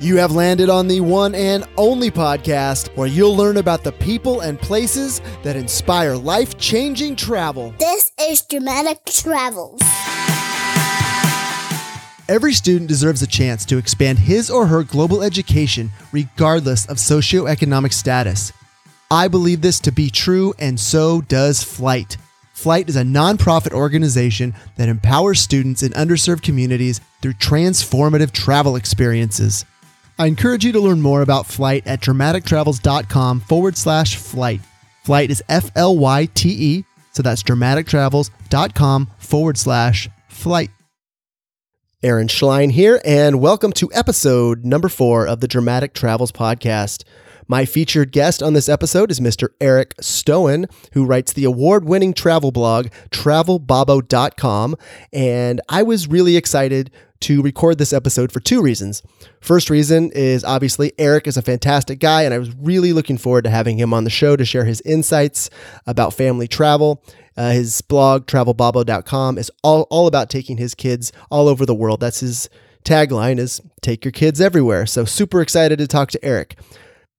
You have landed on the one and only podcast where you'll learn about the people and places that inspire life changing travel. This is Dramatic Travels. Every student deserves a chance to expand his or her global education regardless of socioeconomic status. I believe this to be true, and so does FLYTE. FLYTE is a nonprofit organization that empowers students in underserved communities through transformative travel experiences. I encourage you to learn more about FLYTE at dramatictravels.com forward slash flight. FLYTE is F L Y T E, so that's dramatictravels.com forward slash flight. Aaron Schlein here, and welcome to episode number four of the Dramatic Travels Podcast. My featured guest on this episode is Mr. Eric Stoen, who writes the award winning travel blog, travelbabbo.com. And I was really excited to record this episode for two reasons. First reason is obviously Eric is a fantastic guy, and I was really looking forward to having him on the show to share his insights about family travel. Uh, his blog, travelbabbo.com, is all, all about taking his kids all over the world. That's his tagline is take your kids everywhere. So super excited to talk to Eric.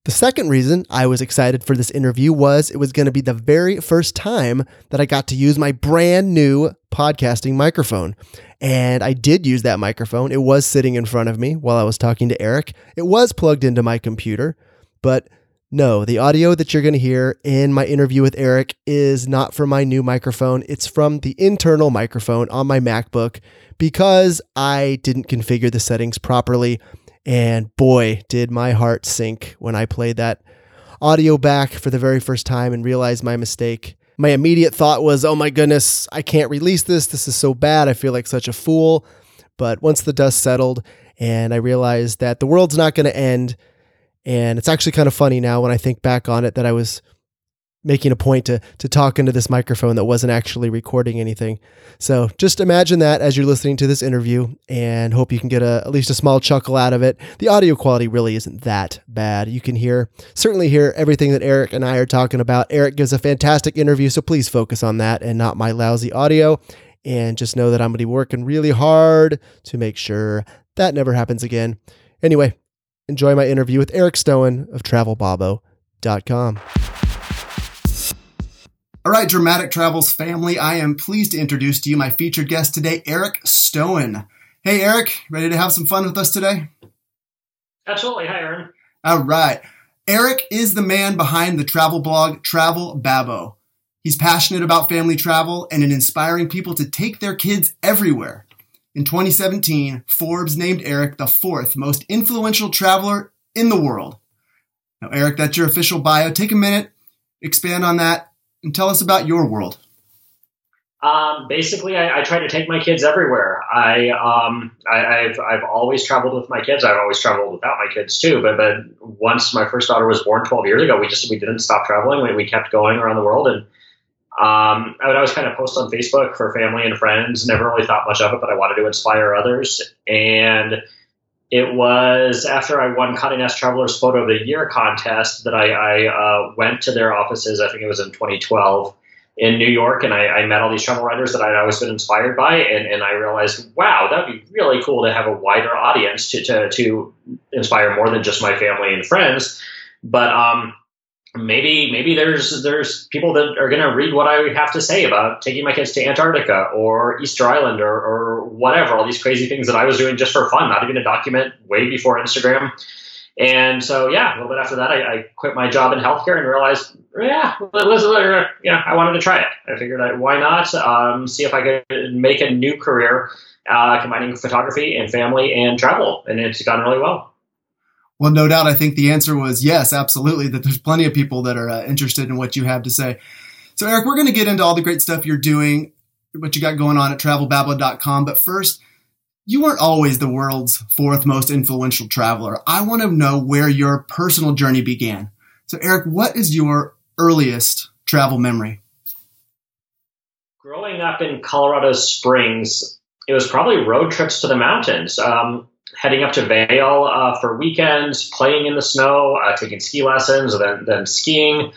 The second reason I was excited for this interview was it was going to be the very first time that I got to use my brand new podcasting microphone. And I did use that microphone. It was sitting in front of me while I was talking to Eric. It was plugged into my computer, but no, the audio that you're going to hear in my interview with Eric is not from my new microphone. It's from the internal microphone on my MacBook because I didn't configure the settings properly. And boy, did my heart sink when I played that audio back for the very first time and realized my mistake. My immediate thought was, oh my goodness, I can't release this. This is so bad. I feel like such a fool. But once the dust settled and I realized that the world's not going to end, and it's actually kind of funny now when I think back on it that I was making a point to to talk into this microphone that wasn't actually recording anything. So just imagine that as you're listening to this interview and hope you can get a, at least a small chuckle out of it. The audio quality really isn't that bad. You can hear certainly hear everything that Eric and I are talking about. Eric gives a fantastic interview, so please focus on that and not my lousy audio. And just know that I'm going to be working really hard to make sure that never happens again. Anyway, enjoy my interview with Eric Stoen of TravelBabbo.com. All right, Dramatic Travels family, I am pleased to introduce to you my featured guest today, Eric Stoen. Hey, Eric, ready to have some fun with us today? Absolutely. Hi, Aaron. All right. Eric is the man behind the travel blog Travel Babbo. He's passionate about family travel and in inspiring people to take their kids everywhere. In 2017, Forbes named Eric the fourth most influential traveler in the world. Now, Eric, that's your official bio. Take a minute, expand on that, and tell us about your world. Um, basically, I, I, try to take my kids everywhere. I, um, I, have I've always traveled with my kids. I've always traveled without my kids too. But but once my first daughter was born 12 years ago, we just we didn't stop traveling. We, we kept going around the world, and um, I would always kind of post on Facebook for family and friends. Never really thought much of it, but I wanted to inspire others. And it was after I won Condé Nast Traveler's Photo of the Year contest that I, I uh, went to their offices. I think it was in 2012 in New York, and I, I, met all these travel writers that I'd always been inspired by, and, and I realized, wow, that'd be really cool to have a wider audience to, to, to inspire more than just my family and friends. But um, maybe maybe there's there's people that are going to read what I have to say about taking my kids to Antarctica or Easter Island or, or whatever all these crazy things that I was doing just for fun, not even a document way before Instagram. And so yeah, a little bit after that, I, I quit my job in healthcare and realized yeah, let's, yeah, I wanted to try it. I figured I, why not um, see if I could make a new career uh, combining photography and family and travel, and it's gone really well. Well, no doubt. I think the answer was yes, absolutely. That there's plenty of people that are uh, interested in what you have to say. So, Eric, we're going to get into all the great stuff you're doing, what you got going on at travelbabbo.com. But first, you weren't always the world's fourth most influential traveler. I want to know where your personal journey began. So, Eric, what is your earliest travel memory? Growing up in Colorado Springs, it was probably road trips to the mountains. Um, heading up to Vail uh, for weekends, playing in the snow, uh, taking ski lessons, then then skiing.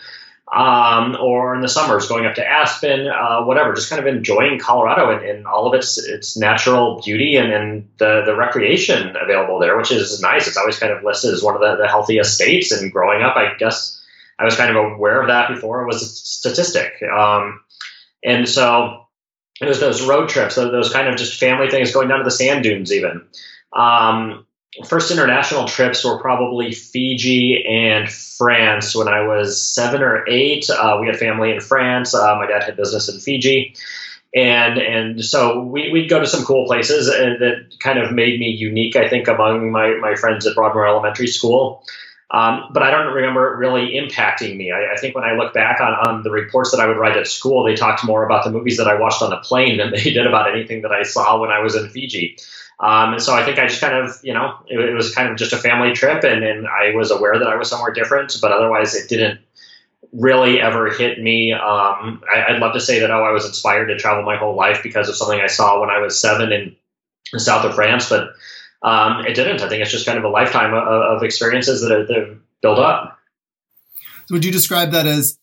um, or in the summers going up to Aspen, uh, whatever, just kind of enjoying Colorado and, and all of its its natural beauty and, and the, the recreation available there, which is nice. It's always kind of listed as one of the, the healthiest states. And growing up, I guess I was kind of aware of that before it was a statistic. Um, and so it was those road trips, those kind of just family things, going down to the sand dunes even. Um, first international trips were probably Fiji and France when I was seven or eight. Uh, we had family in France. Uh, my dad had business in Fiji. And and so we, we'd go to some cool places and that kind of made me unique, I think, among my, my friends at Broadmoor Elementary School. Um, but I don't remember it really impacting me. I, I, think when I look back on, on the reports that I would write at school, they talked more about the movies that I watched on the plane than they did about anything that I saw when I was in Fiji. Um, and so I think I just kind of, you know, it, it was kind of just a family trip, and, and I was aware that I was somewhere different, but otherwise it didn't really ever hit me. Um, I, would love to say that, oh, I was inspired to travel my whole life because of something I saw when I was seven in the south of France, but um, it didn't. I think it's just kind of a lifetime of, of experiences that have, built up. So would you describe that as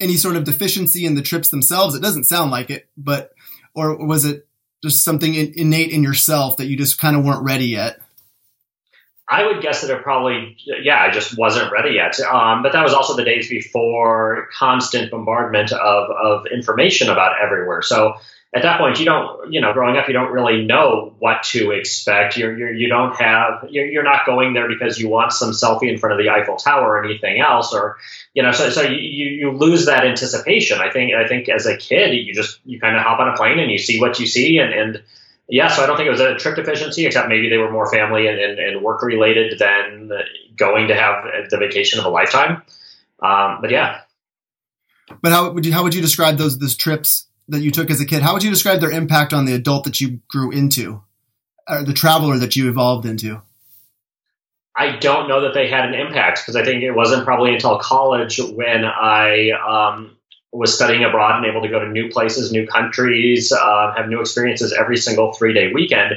any sort of deficiency in the trips themselves? It doesn't sound like it, but or was it just something innate in yourself that you just kind of weren't ready yet? I would guess that it probably, yeah, I just wasn't ready yet. Um, but that was also the days before constant bombardment of, of information about everywhere. So at that point, you don't, you know, growing up, you don't really know what to expect. You're, you're you don't have, you're, you're not going there because you want some selfie in front of the Eiffel Tower or anything else, or you know, so so you, you lose that anticipation. I think I think as a kid, you just you kind of hop on a plane and you see what you see, and and yeah, so I don't think it was a trip deficiency, except maybe they were more family and, and, and work related than going to have the vacation of a lifetime. Um, but yeah. But how would you how would you describe those those trips that you took as a kid, how would you describe their impact on the adult that you grew into, or the traveler that you evolved into? I don't know that they had an impact because I think it wasn't probably until college when I um, was studying abroad and able to go to new places, new countries, uh, have new experiences every single three day weekend.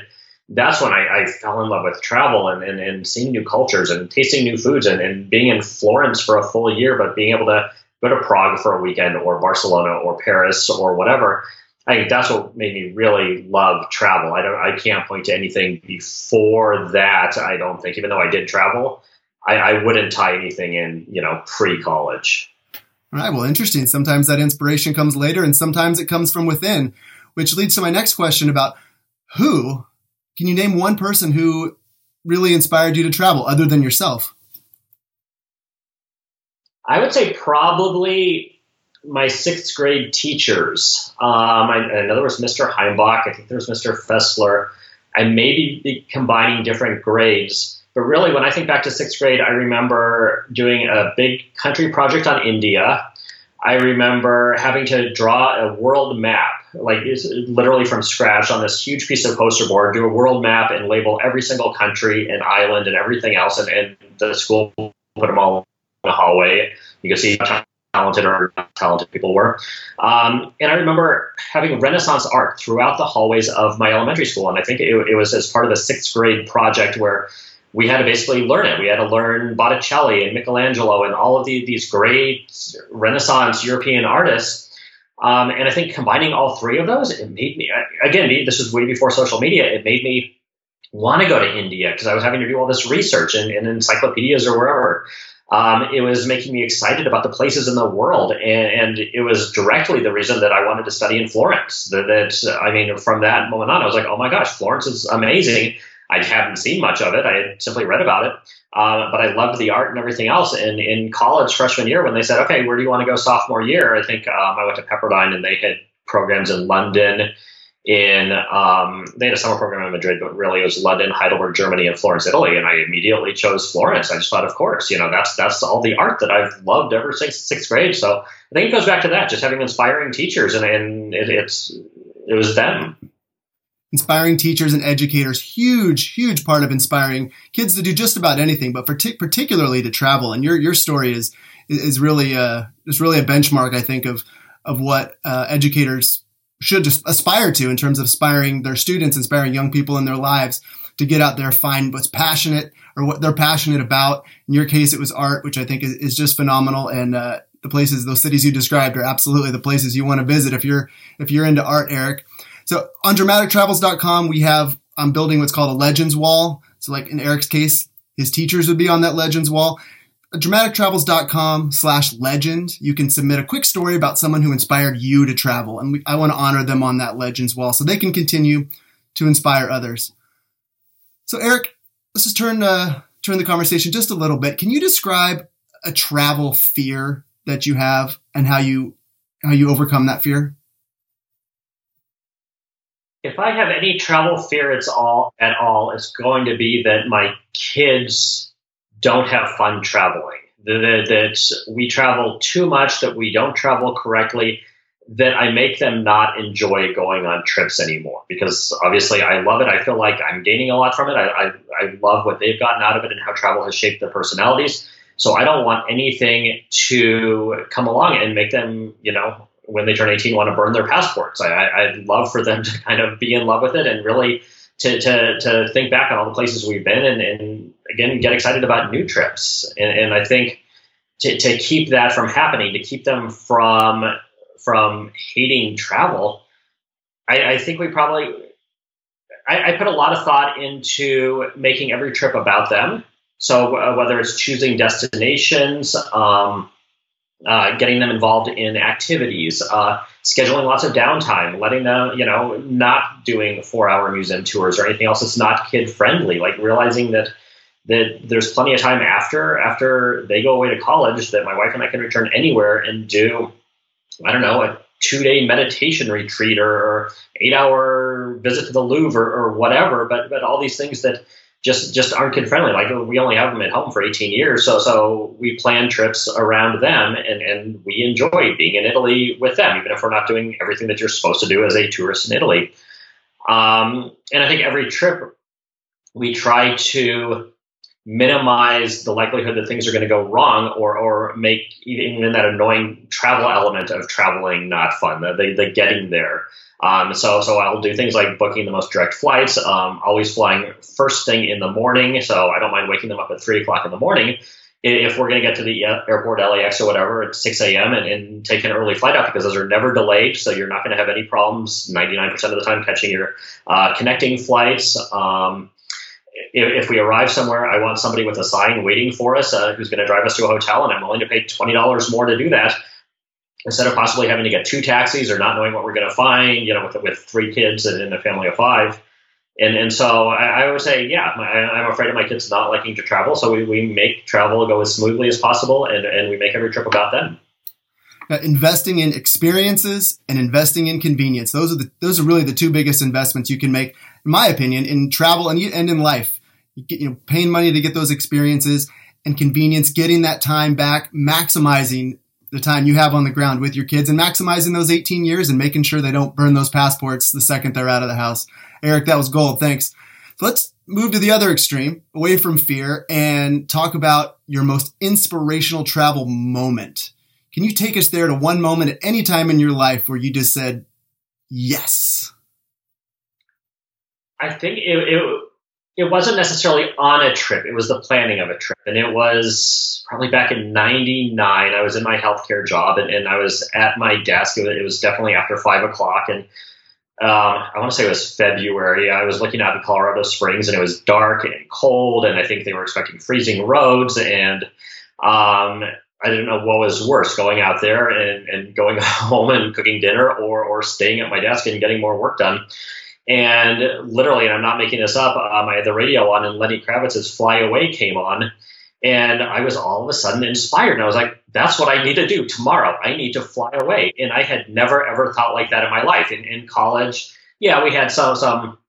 That's when I, I, fell in love with travel and, and, and seeing new cultures and tasting new foods and, and being in Florence for a full year, but being able to go to Prague for a weekend or Barcelona or Paris or whatever. I think that's what made me really love travel. I don't, I can't point to anything before that. I don't think, even though I did travel, I, I wouldn't tie anything in, you know, pre-college. All right. Well, interesting. Sometimes that inspiration comes later, and sometimes it comes from within, which leads to my next question about who. Can you name one person who really inspired you to travel, other than yourself? I would say probably my sixth grade teachers. Um, I, was Mr. Heimbach. I think there was Mr. Fessler. I may be combining different grades, but really, when I think back to sixth grade, I remember doing a big country project on India. I remember having to draw a world map, like literally from scratch on this huge piece of poster board, do a world map and label every single country and island and everything else, and, and the school put them all the hallway. You could see how talented or not talented people were. Um, and I remember having Renaissance art throughout the hallways of my elementary school. And I think it, it was as part of the sixth grade project where we had to basically learn it. We had to learn Botticelli and Michelangelo and all of the, these great Renaissance European artists. Um, and I think combining all three of those, it made me, again, this was way before social media, it made me want to go to India because I was having to do all this research in encyclopedias or wherever um, it was making me excited about the places in the world, and, and, it was directly the reason that I wanted to study in Florence. That, that, I mean, from that moment on, I was like, oh my gosh, Florence is amazing. I hadn't seen much of it; I had simply read about it, uh, but I loved the art and everything else. And in college, freshman year, when they said, "Okay, where do you want to go sophomore year?" I think um, I went to Pepperdine, and they had programs in London in um, they had a summer program in Madrid, but really it was London, Heidelberg, Germany, and Florence, Italy. And I immediately chose Florence. I just thought, of course, you know, that's that's all the art that I've loved ever since sixth grade. So I think it goes back to that, just having inspiring teachers, and, and it, it's it was them. Inspiring teachers and educators, huge, huge part of inspiring kids to do just about anything, but particularly to travel. And your your story is is really a is really a benchmark, I think, of of what uh, educators should just aspire to in terms of inspiring their students, inspiring young people in their lives to get out there, find what's passionate or what they're passionate about. In your case, it was art, which I think is, is just phenomenal. And uh, the places, those cities you described are absolutely the places you want to visit if you're if you're into art, Eric. So on dramatictravels.com, we have I'm building what's called a legends wall. So like in Eric's case, his teachers would be on that legends wall. At dramatictravels.com slash legend, you can submit a quick story about someone who inspired you to travel. And we, I want to honor them on that legends wall so they can continue to inspire others. So Eric, let's just turn uh, turn the conversation just a little bit. Can you describe a travel fear that you have and how you how you overcome that fear? if I have any travel fear it's all at all, it's going to be that my kids don't have fun traveling. That, that we travel too much, that we don't travel correctly, that I make them not enjoy going on trips anymore. Because obviously I love it. I feel like I'm gaining a lot from it. I, I, I love what they've gotten out of it and how travel has shaped their personalities. So I don't want anything to come along and make them, you know, when they turn 18 want to burn their passports. I, would love for them to kind of be in love with it and really to, to, to think back on all the places we've been and, and again get excited about new trips. And, and I think to, to keep that from happening, to keep them from from hating travel, I, I think we probably I, I, put a lot of thought into making every trip about them. So uh, whether it's choosing destinations, um, uh, getting them involved in activities, uh, scheduling lots of downtime, letting them, you know, not doing four hour museum tours or anything else that's not kid friendly, like realizing that that there's plenty of time after after they go away to college that my wife and I can return anywhere and do, I don't know, a two day meditation retreat or, eight hour visit to the Louvre or, or whatever. But but all these things that just just aren't kid friendly. Like we only have them at home for 18 years, so so we plan trips around them, and and we enjoy being in Italy with them, even if we're not doing everything that you're supposed to do as a tourist in Italy. Um, and I think every trip we try to minimize the likelihood that things are going to go wrong or or make even that annoying travel element of traveling not fun the, the, getting there um, so, so I'll do things like booking the most direct flights, um, always flying first thing in the morning. So I don't mind waking them up at three o'clock in the morning. If we're going to get to the airport, LAX or whatever at 6 a.m. And, and, take an early flight out because those are never delayed. So you're not going to have any problems 99% of the time catching your uh, connecting flights. Um, if, if, we arrive somewhere, I want somebody with a sign waiting for us uh, who's going to drive us to a hotel, and I'm willing to pay $20 more to do that instead of possibly having to get two taxis or not knowing what we're going to find, you know, with with three kids and in a family of five. And and so I, I would say, yeah, I, am afraid of my kids not liking to travel, so we, we make travel go as smoothly as possible, and and we make every trip about them. Uh, investing in experiences and investing in convenience; those are the those are really the two biggest investments you can make, in my opinion, in travel and and in life. You, know, paying money to get those experiences and convenience, getting that time back, maximizing the time you have on the ground with your kids and maximizing those 18 years and making sure they don't burn those passports the second they're out of the house. Eric, that was gold. Thanks. Let's move to the other extreme, away from fear, and talk about your most inspirational travel moment. Can you take us there to one moment at any time in your life where you just said, yes? I think it, it it wasn't necessarily on a trip. It was the planning of a trip. And it was probably back in 99. I was in my healthcare job and, and I was at my desk. It was, it was definitely after five o'clock. And um, I want to say it was February. I was looking out at Colorado Springs and it was dark and cold. And I think they were expecting freezing roads. And um, I didn't know what was worse, going out there and, and going home and cooking dinner or, or staying at my desk and getting more work done. And literally, and I'm not making this up, um, I had the radio on, and Lenny Kravitz's "Fly Away" came on, and I was all of a sudden inspired. And I was like, "That's what I need to do tomorrow. I need to fly away." And I had never ever thought like that in my life. In, in college, yeah, we had some some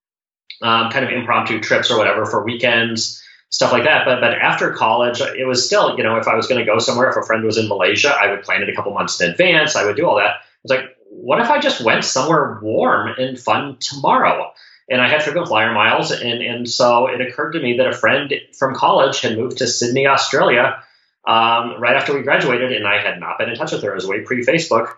um, kind of impromptu trips or whatever for weekends, stuff like that. But but after college, it was still, you know, if I was going to go somewhere, if a friend was in Malaysia, I would plan it a couple months in advance. I would do all that. It was like, what if I just went somewhere warm and fun tomorrow? And I had frequent flyer miles, and, and so it occurred to me that a friend from college had moved to Sydney, Australia, um, right after we graduated, and I had not been in touch with her. It was way pre Facebook.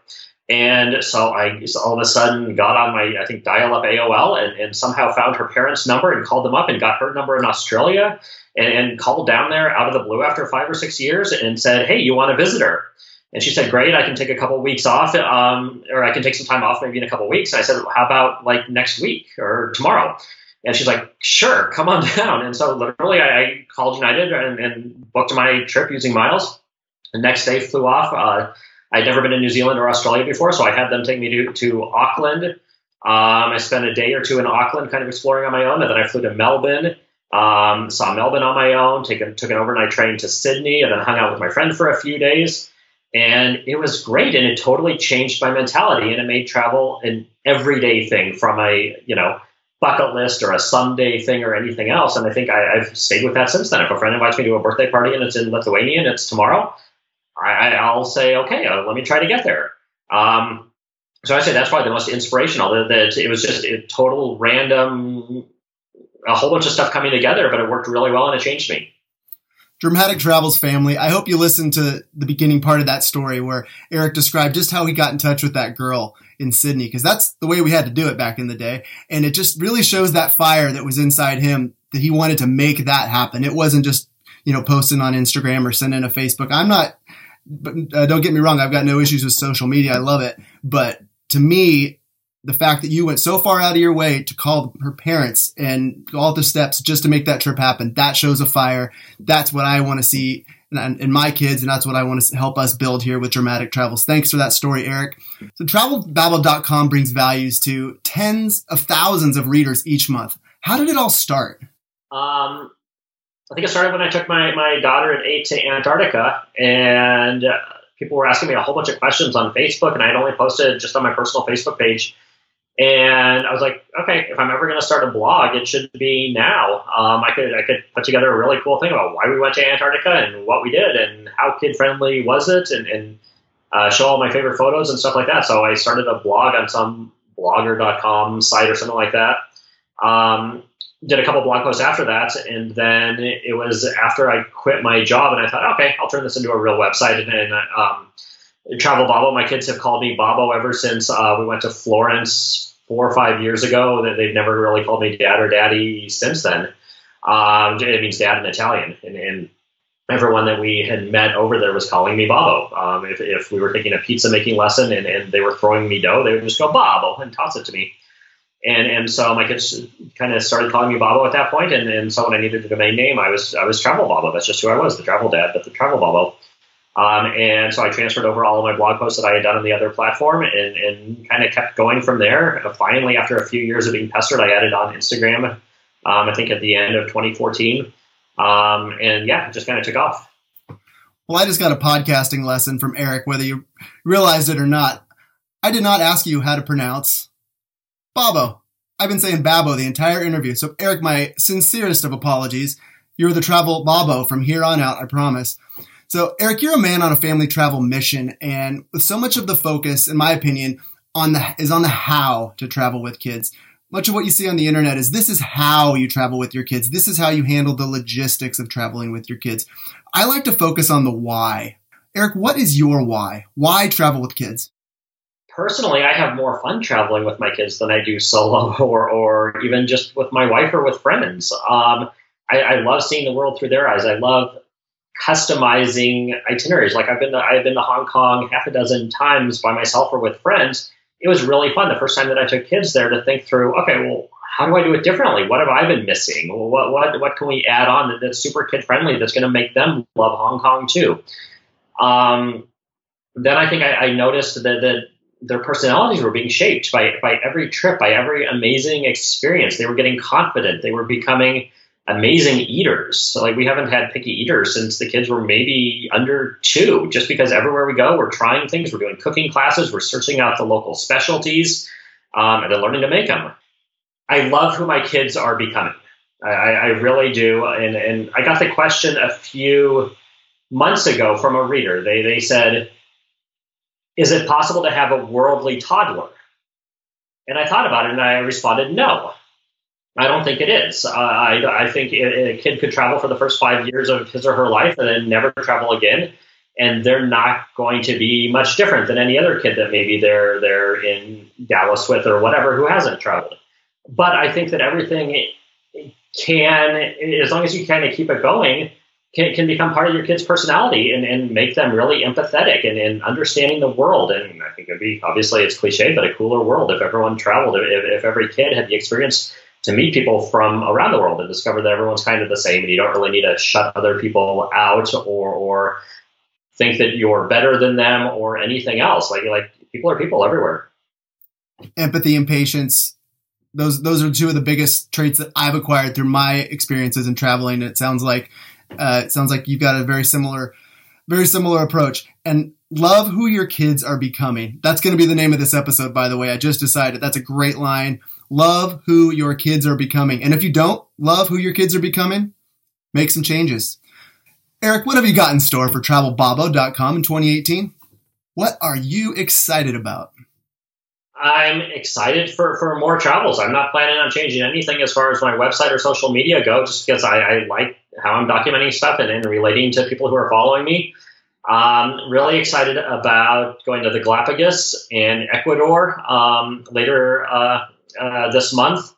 And so I all of a sudden got on my, I think, dial up AOL and, and somehow found her parents' number and called them up and got her number in Australia and, and called down there out of the blue after five or six years and said, Hey, you want a visitor? And she said, great, I can take a couple of weeks off, um, or I can take some time off maybe in a couple of weeks. And I said, how about like next week or tomorrow? And she's like, sure, come on down. And so literally I, I called United and, and, booked my trip using miles. The next day flew off. Uh, I'd never been to New Zealand or Australia before, so I had them take me to, to Auckland. Um, I spent a day or two in Auckland kind of exploring on my own, and then I flew to Melbourne. Um, saw Melbourne on my own, taken, took an overnight train to Sydney, and then hung out with my friend for a few days. And it was great, and it totally changed my mentality, and it made travel an everyday thing from a you know bucket list or a someday thing or anything else. And I think I, have stayed with that since then. If a friend invites me to a birthday party and it's in Lithuania and it's tomorrow, I, will say, okay, uh, let me try to get there. Um, so I say that's probably the most inspirational. That it was just a total random, a whole bunch of stuff coming together, but it worked really well and it changed me. Dramatic Travels family. I hope you listened to the beginning part of that story where Eric described just how he got in touch with that girl in Sydney, because that's the way we had to do it back in the day. And it just really shows that fire that was inside him that he wanted to make that happen. It wasn't just, you know, posting on Instagram or sending a Facebook. I'm not, but uh, don't get me wrong. I've got no issues with social media. I love it. But to me, the fact that you went so far out of your way to call her parents and all the steps just to make that trip happen, that shows a fire. That's what I want to see in, in my kids, and that's what I want to help us build here with Dramatic Travels. Thanks for that story, Eric. So TravelBabble.com brings values to tens of thousands of readers each month. How did it all start? Um, I think it started when I took my, my daughter at eight to Antarctica, and uh, people were asking me a whole bunch of questions on Facebook, and I had only posted just on my personal Facebook page and I was like, okay, if I'm ever going to start a blog, it should be now. Um, I could I could put together a really cool thing about why we went to Antarctica and what we did and how kid friendly was it, and, and uh, show all my favorite photos and stuff like that. So I started a blog on some blogger.com site or something like that. Um, did a couple blog posts after that, and then it was after I quit my job, and I thought, okay, I'll turn this into a real website, and, and um, Travel Babbo. My kids have called me Babbo ever since uh, we went to Florence four or five years ago. That they've never really called me dad or daddy since then. Um, it means dad in Italian, and, and, everyone that we had met over there was calling me Babbo. Um, if, if we were taking a pizza making lesson and, and they were throwing me dough, they would just go Babbo and toss it to me. And and so my kids kind of started calling me Babbo at that point, and, and so when I needed a domain name, I was I was Travel Babbo. That's just who I was, the travel dad, but the Travel Babbo. Um, and so I transferred over all of my blog posts that I had done on the other platform and, and kind of kept going from there. Uh, finally, after a few years of being pestered, I added on Instagram, um, I think at the end of 2014. Um, and yeah, it just kind of took off. Well, I just got a podcasting lesson from Eric, whether you realize it or not. I did not ask you how to pronounce Babbo. I've been saying Babbo the entire interview. So, Eric, my sincerest of apologies. You're the travel Babbo from here on out, I promise. So, Eric, you're a man on a family travel mission, and with so much of the focus, in my opinion, on the is on the how to travel with kids. Much of what you see on the internet is this is how you travel with your kids. This is how you handle the logistics of traveling with your kids. I like to focus on the why. Eric, what is your why? Why travel with kids? Personally, I have more fun traveling with my kids than I do solo or, or even just with my wife or with friends. Um, I, I, love seeing the world through their eyes. I love customizing itineraries. Like I've been to, I've been to Hong Kong half a dozen times by myself or with friends. It was really fun the first time that I took kids there to think through. Okay, well, how do I do it differently? What have I been missing? What what what can we add on that's super kid friendly that's going to make them love Hong Kong too? Um, then I think I, I noticed that, that their personalities were being shaped by by every trip, by every amazing experience. They were getting confident. They were becoming amazing eaters. So, like we haven't had picky eaters since the kids were maybe under two, just because everywhere we go, we're trying things. We're doing cooking classes. We're searching out the local specialties, um, and then learning to make them. I love who my kids are becoming. I, I really do. And, and I got the question a few months ago from a reader. They, they said, Is it possible to have a worldly toddler? And I thought about it and I responded, No. I don't think it is. Uh, I, I think a kid could travel for the first five years of his or her life and then never travel again, and they're not going to be much different than any other kid that maybe they're they're in Dallas with or whatever who hasn't traveled. But I think that everything can, as long as you kind of keep it going, can, can become part of your kid's personality and, and make them really empathetic and, and understanding the world. And I think it'd be obviously it's cliche, but a cooler world if everyone traveled, if, if every kid had the experience to meet people from around the world and discover that everyone's kind of the same and you don't really need to shut other people out or, or think that you're better than them or anything else. Like, like people are people everywhere. Empathy and patience those those are two of the biggest traits that I've acquired through my experiences in traveling. It sounds like uh, it sounds like you've got a very similar, very similar approach. And love who your kids are becoming. That's going to be the name of this episode, by the way. I just decided that's a great line. Love who your kids are becoming. And if you don't love who your kids are becoming, make some changes. Eric, what have you got in store for travelbabbo.com in 2018? What are you excited about? I'm excited for, for more travels. I'm not planning on changing anything as far as my website or social media go, just because I, I like how I'm documenting stuff and, and relating to people who are following me. Um, really excited about going to the Galapagos and Ecuador um, later uh, this month.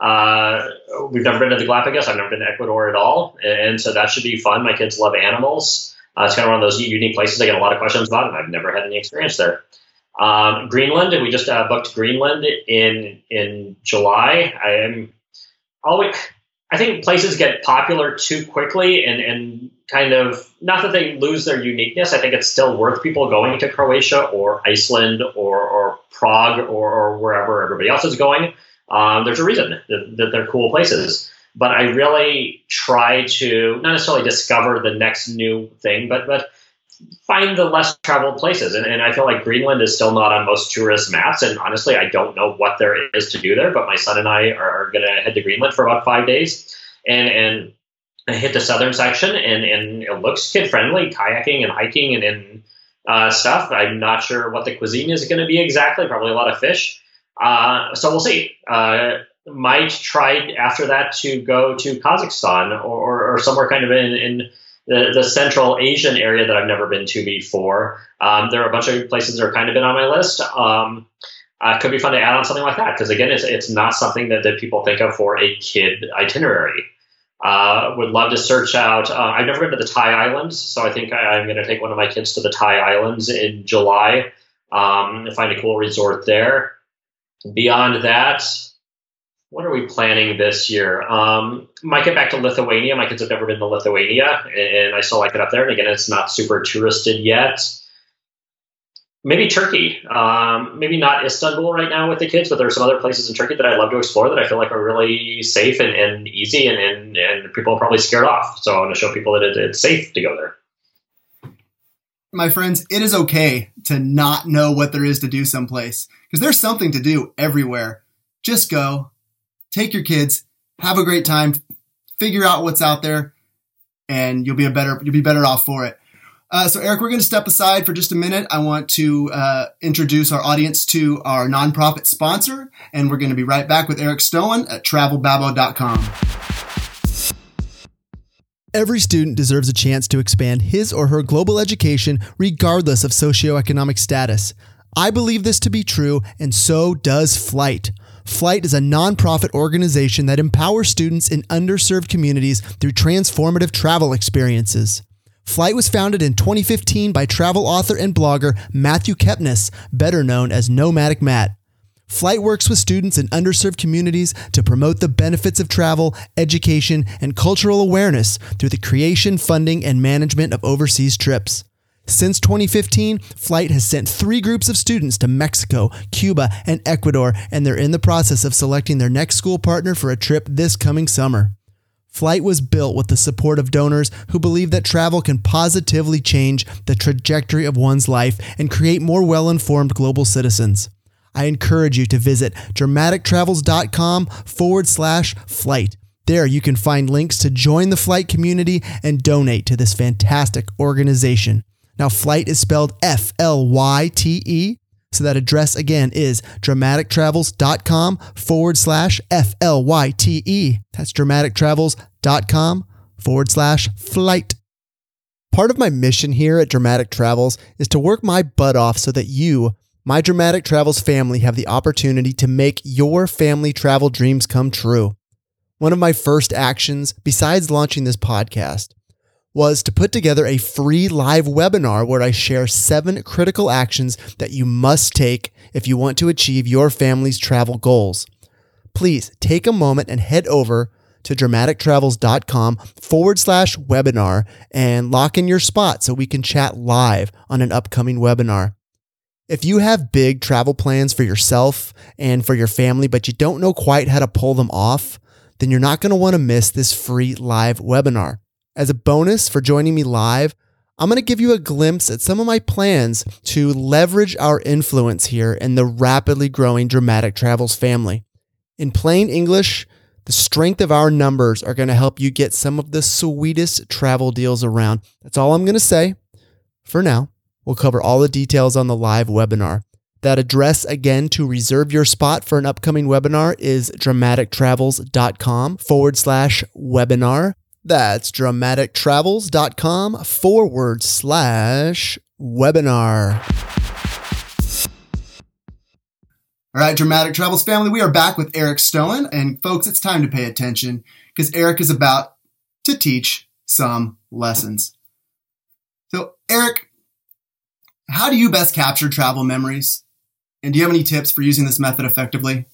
Uh, we've never been to the Galapagos. I've never been to Ecuador at all, and so that should be fun. My kids love animals. Uh, it's kind of one of those unique places I get a lot of questions about, and I've never had any experience there. Um, Greenland, we just uh, booked Greenland in in July. I am always I think places get popular too quickly and, and kind of not that they lose their uniqueness. I think it's still worth people going to Croatia or Iceland or, or Prague or, or wherever everybody else is going. Um, there's a reason that, that they're cool places. But I really try to not necessarily discover the next new thing, but but find the less traveled places. And, and I feel like Greenland is still not on most tourist maps. And honestly, I don't know what there is to do there. But my son and I are, are going to head to Greenland for about five days, and and hit the southern section, and and it looks kid friendly, kayaking and hiking and, and uh, stuff. I'm not sure what the cuisine is going to be exactly. Probably a lot of fish. Uh, so we'll see. Uh, might try after that to go to Kazakhstan or, or, somewhere kind of in, in the, the Central Asian area that I've never been to before. Um, there are a bunch of places that are kind of been on my list. Um, uh, could be fun to add on something like that because again, it's, it's not something that, that people think of for a kid itinerary. Uh, would love to search out. Uh, I've never been to the Thai Islands, so I think I, am going to take one of my kids to the Thai Islands in July. Um, find a cool resort there. Beyond that, what are we planning this year? Um, might get back to Lithuania. My kids have never been to Lithuania, and I still like it up there. And again, it's not super touristed yet. Maybe Turkey. Um, maybe not Istanbul right now with the kids, but there are some other places in Turkey that I'd love to explore that I feel like are really safe and, and easy, and, and, and people are probably scared off. So I want to show people that it, it's safe to go there. My friends, it is okay to not know what there is to do someplace because there's something to do everywhere. Just go, take your kids, have a great time, figure out what's out there, and you'll be a better you'll be better off for it. Uh, so, Eric, we're going to step aside for just a minute. I want to uh, introduce our audience to our nonprofit sponsor, and we're going to be right back with Eric Stoen at TravelBabbo.com. Every student deserves a chance to expand his or her global education regardless of socioeconomic status. I believe this to be true, and so does FLYTE. FLYTE is a nonprofit organization that empowers students in underserved communities through transformative travel experiences. FLYTE was founded in 2015 by travel author and blogger Matthew Kepnes, better known as Nomadic Matt. FLYTE works with students in underserved communities to promote the benefits of travel, education, and cultural awareness through the creation, funding, and management of overseas trips. Since 2015, FLYTE has sent three groups of students to Mexico, Cuba, and Ecuador, and they're in the process of selecting their next school partner for a trip this coming summer. FLYTE was built with the support of donors who believe that travel can positively change the trajectory of one's life and create more well informed global citizens. I encourage you to visit dramatictravels.com forward slash flight. There you can find links to join the flight community and donate to this fantastic organization. Now, flight is spelled F L Y T E. So that address again is dramatictravels.com forward slash F L Y T E. That's dramatictravels.com forward slash flight. Part of my mission here at Dramatic Travels is to work my butt off so that you, my Dramatic Travels family, have the opportunity to make your family travel dreams come true. One of my first actions, besides launching this podcast, was to put together a free live webinar where I share seven critical actions that you must take if you want to achieve your family's travel goals. Please take a moment and head over to dramatictravels.com forward slash webinar and lock in your spot so we can chat live on an upcoming webinar. If you have big travel plans for yourself and for your family, but you don't know quite how to pull them off, then you're not going to want to miss this free live webinar. As a bonus for joining me live, I'm going to give you a glimpse at some of my plans to leverage our influence here in the rapidly growing Dramatic Travels family. In plain English, the strength of our numbers are going to help you get some of the sweetest travel deals around. That's all I'm going to say for now. We'll cover all the details on the live webinar. That address again to reserve your spot for an upcoming webinar is dramatictravels.com forward slash webinar. That's dramatictravels.com forward slash webinar. All right, Dramatic Travels family, we are back with Eric Stoen. And folks, it's time to pay attention because Eric is about to teach some lessons. So, Eric, how do you best capture travel memories? And do you have any tips for using this method effectively?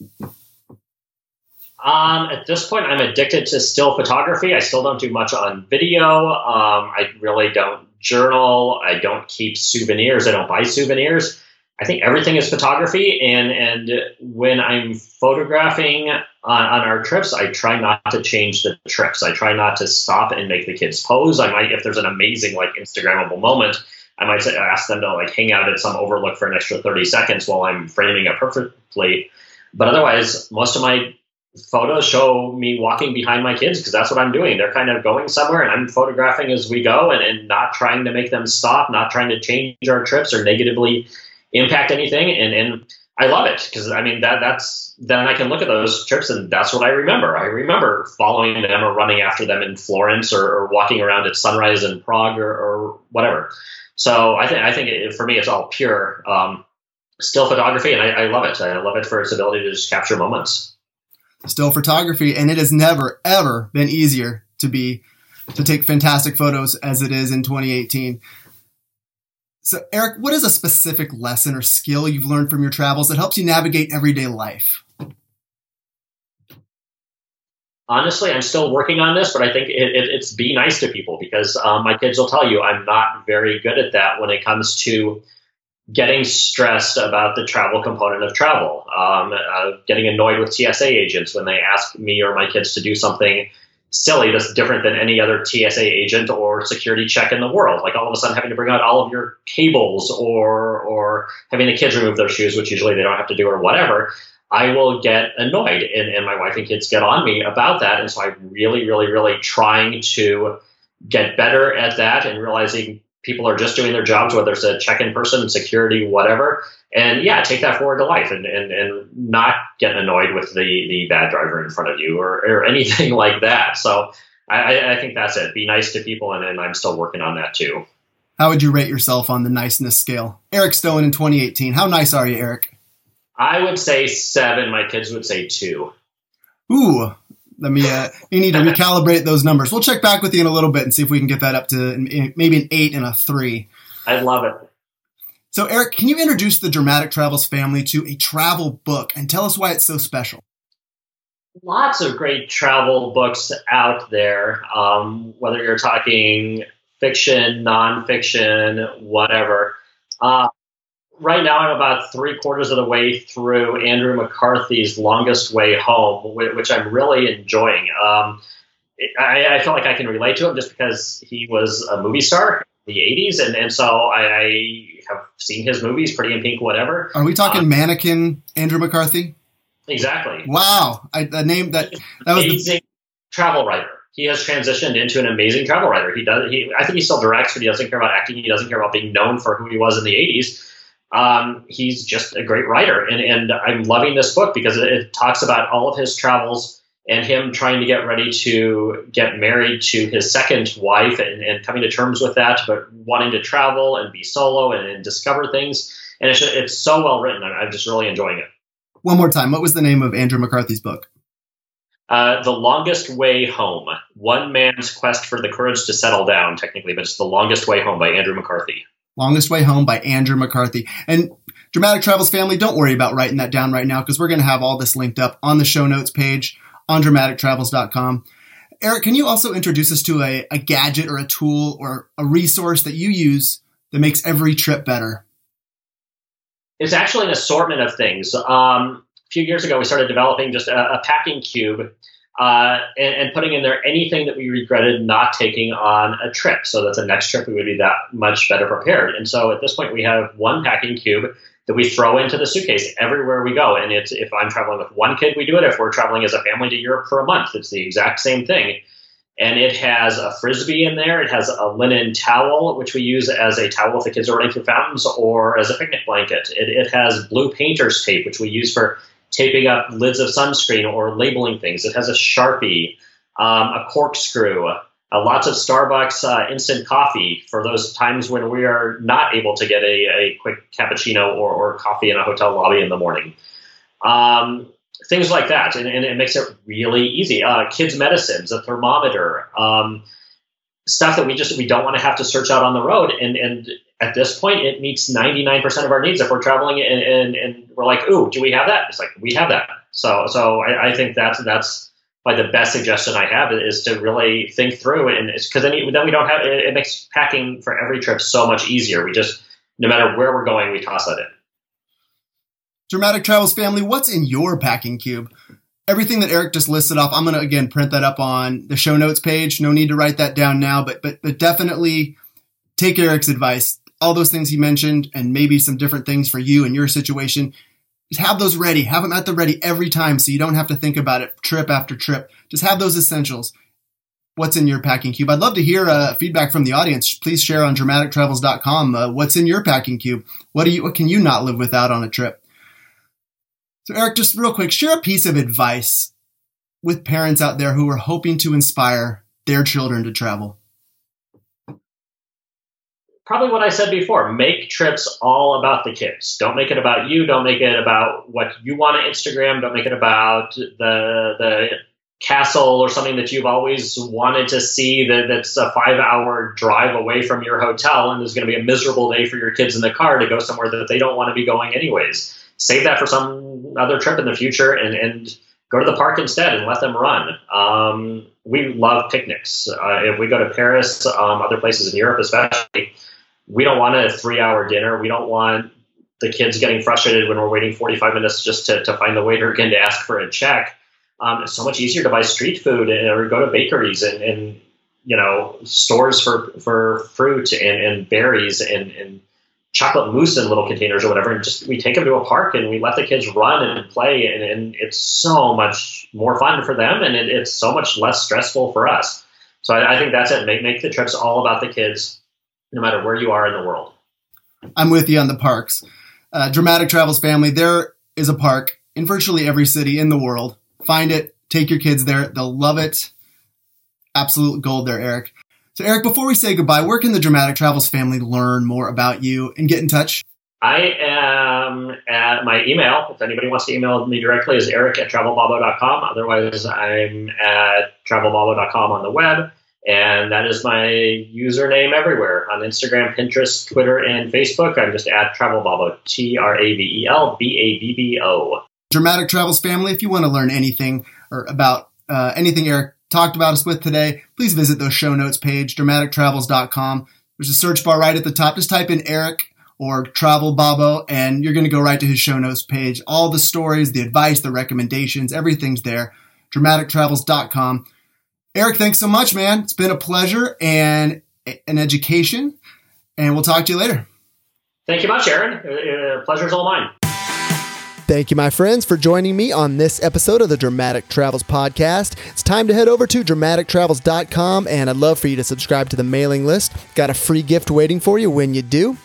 Um, at this point, I'm addicted to still photography. I still don't do much on video. Um, I really don't journal. I don't keep souvenirs. I don't buy souvenirs. I think everything is photography, and and when I'm photographing on, on, our trips, I try not to change the trips. I try not to stop and make the kids pose. I might, if there's an amazing like Instagrammable moment, I might ask them to like hang out at some overlook for an extra 30 seconds while I'm framing it perfectly. But otherwise, most of my photos show me walking behind my kids because that's what I'm doing. They're kind of going somewhere and I'm photographing as we go and, and not trying to make them stop, not trying to change our trips or negatively impact anything. And, and I love it because I mean that that's then I can look at those trips and that's what I remember. I remember following them or running after them in Florence or, or walking around at sunrise in Prague or, or whatever. So I think I think it, for me it's all pure um, still photography, and I, I love it. I love it for its ability to just capture moments. Still photography, and it has never ever been easier to be to take fantastic photos as it is in 2018. So, Eric, what is a specific lesson or skill you've learned from your travels that helps you navigate everyday life? Honestly, I'm still working on this, but I think it, it, it's be nice to people because um, my kids will tell you I'm not very good at that when it comes to getting stressed about the travel component of travel, um, uh, getting annoyed with TSA agents when they ask me or my kids to do something silly that's different than any other TSA agent or security check in the world. Like all of a sudden having to bring out all of your cables or or having the kids remove their shoes, which usually they don't have to do or whatever. I will get annoyed and, and my wife and kids get on me about that. And so I'm really, really, really trying to get better at that and realizing people are just doing their jobs, whether it's a check in person, security, whatever. And yeah, take that forward to life and, and, and not get annoyed with the, the bad driver in front of you or, or anything like that. So I, I think that's it. Be nice to people, and, and I'm still working on that too. How would you rate yourself on the niceness scale? Eric Stoen in 2018. How nice are you, Eric? I would say seven. My kids would say two. Ooh, let me. Uh, you need to recalibrate those numbers. We'll check back with you in a little bit and see if we can get that up to maybe an eight and a three. I love it. So, Eric, can you introduce the Dramatic Travels family to a travel book and tell us why it's so special? Lots of great travel books out there, um, whether you're talking fiction, nonfiction, whatever. Uh, right now I'm about three quarters of the way through Andrew McCarthy's Longest Way Home, which I'm really enjoying. Um, I, I, feel like I can relate to him just because he was a movie star in the 80s, and, and so I, I have seen his movies, Pretty in Pink, whatever. Are we talking um, mannequin Andrew McCarthy? Exactly. Wow, I, the name that that was amazing the- travel writer. He has transitioned into an amazing travel writer. He does. He, I think he still directs, but he doesn't care about acting. He doesn't care about being known for who he was in the 80s um, he's just a great writer. And, and I'm loving this book because it, it, talks about all of his travels and him trying to get ready to get married to his second wife and, and coming to terms with that, but wanting to travel and be solo and, and discover things. And it's, it's so well written. I'm just really enjoying it. One more time. What was the name of Andrew McCarthy's book? Uh, the longest way home: one man's quest for the courage to settle down. Technically, but it's the longest way home by Andrew McCarthy. Longest Way Home by Andrew McCarthy. And Dramatic Travels family, don't worry about writing that down right now because we're going to have all this linked up on the show notes page on dramatictravels.com. Eric, can you also introduce us to a, a gadget or a tool or a resource that you use that makes every trip better? It's actually an assortment of things. Um, a few years ago, we started developing just a, a packing cube uh, and, and, putting in there anything that we regretted not taking on a trip so that the next trip we would be that much better prepared. And so at this point, we have one packing cube that we throw into the suitcase everywhere we go. And it's if I'm traveling with one kid, we do it. If we're traveling as a family to Europe for a month, it's the exact same thing. And it has a frisbee in there. It has a linen towel, which we use as a towel if the kids are running through fountains, or as a picnic blanket. It, it has blue painter's tape, which we use for taping up lids of sunscreen or labeling things. It has a sharpie, um, a corkscrew, uh, lots of Starbucks uh, instant coffee for those times when we are not able to get a, a quick cappuccino or, or, coffee in a hotel lobby in the morning. Um, things like that, and, and, it makes it really easy. Uh, kids' medicines, a thermometer, um, stuff that we just we don't want to have to search out on the road. And and at this point, it meets ninety nine percent of our needs if we're traveling and, and, and we're like, ooh, do we have that? It's like we have that. So so I, I think that's that's like the best suggestion I have is to really think through it. and because then, then we don't have it, it makes packing for every trip so much easier. We just no matter where we're going, we toss that in. Dramatic Travels family, what's in your packing cube? Everything that Eric just listed off, I'm going to again print that up on the show notes page. No need to write that down now, but but but definitely take Eric's advice. All those things he mentioned, and maybe some different things for you and your situation. Just have those ready. Have them at the ready every time so you don't have to think about it trip after trip. Just have those essentials. What's in your packing cube? I'd love to hear uh, feedback from the audience. Please share on dramatictravels.com. Uh, what's in your packing cube? What do you? What can you not live without on a trip? So, Eric, just real quick, share a piece of advice with parents out there who are hoping to inspire their children to travel probably what I said before. Make trips all about the kids. Don't make it about you. Don't make it about what you want to Instagram. Don't make it about the the castle or something that you've always wanted to see that, that's a five hour drive away from your hotel and is going to be a miserable day for your kids in the car to go somewhere that they don't want to be going anyways. Save that for some other trip in the future and, and go to the park instead and let them run. Um, we love picnics. Uh, if we go to Paris, um, other places in Europe especially, we don't want a three hour dinner. We don't want the kids getting frustrated when we're waiting 45 minutes just to, to find the waiter again to ask for a check. Um, it's so much easier to buy street food and, or go to bakeries and, and you know stores for for fruit and, and berries and, and chocolate mousse in little containers or whatever and just we take them to a park and we let the kids run and play and, and it's so much more fun for them and it, it's so much less stressful for us so I, I think that's it make, make the trips all about the kids no matter where you are in the world. I'm with you on the parks. Uh, Dramatic Travels family, there is a park in virtually every city in the world. Find it, take your kids there. They'll love it. Absolute gold there, Eric. So, Eric, before we say goodbye, where can the Dramatic Travels family learn more about you and get in touch? I am at my email. If anybody wants to email me directly, is eric at travelbabbo.com. Otherwise, I'm at travelbabbo.com on the web. And that is my username everywhere on Instagram, Pinterest, Twitter, and Facebook. I'm just at Travel Babbo, T R A V E L B A B B O. Dramatic Travels family, if you want to learn anything or about uh, anything Eric talked about us with today, please visit those show notes page, dramatictravels.com. There's a search bar right at the top. Just type in Eric or Travel Babbo, and you're going to go right to his show notes page. All the stories, the advice, the recommendations, everything's there. Dramatictravels.com. Eric, thanks so much, man. It's been a pleasure and an education, and we'll talk to you later. Thank you much, Aaron. Uh, uh, pleasure's all mine. Thank you, my friends, for joining me on this episode of the Dramatic Travels Podcast. It's time to head over to dramatictravels.com, and I'd love for you to subscribe to the mailing list. Got a free gift waiting for you when you do.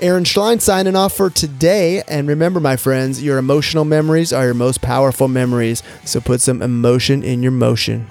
Aaron Schlein signing off for today. And remember, my friends, your emotional memories are your most powerful memories. So put some emotion in your motion.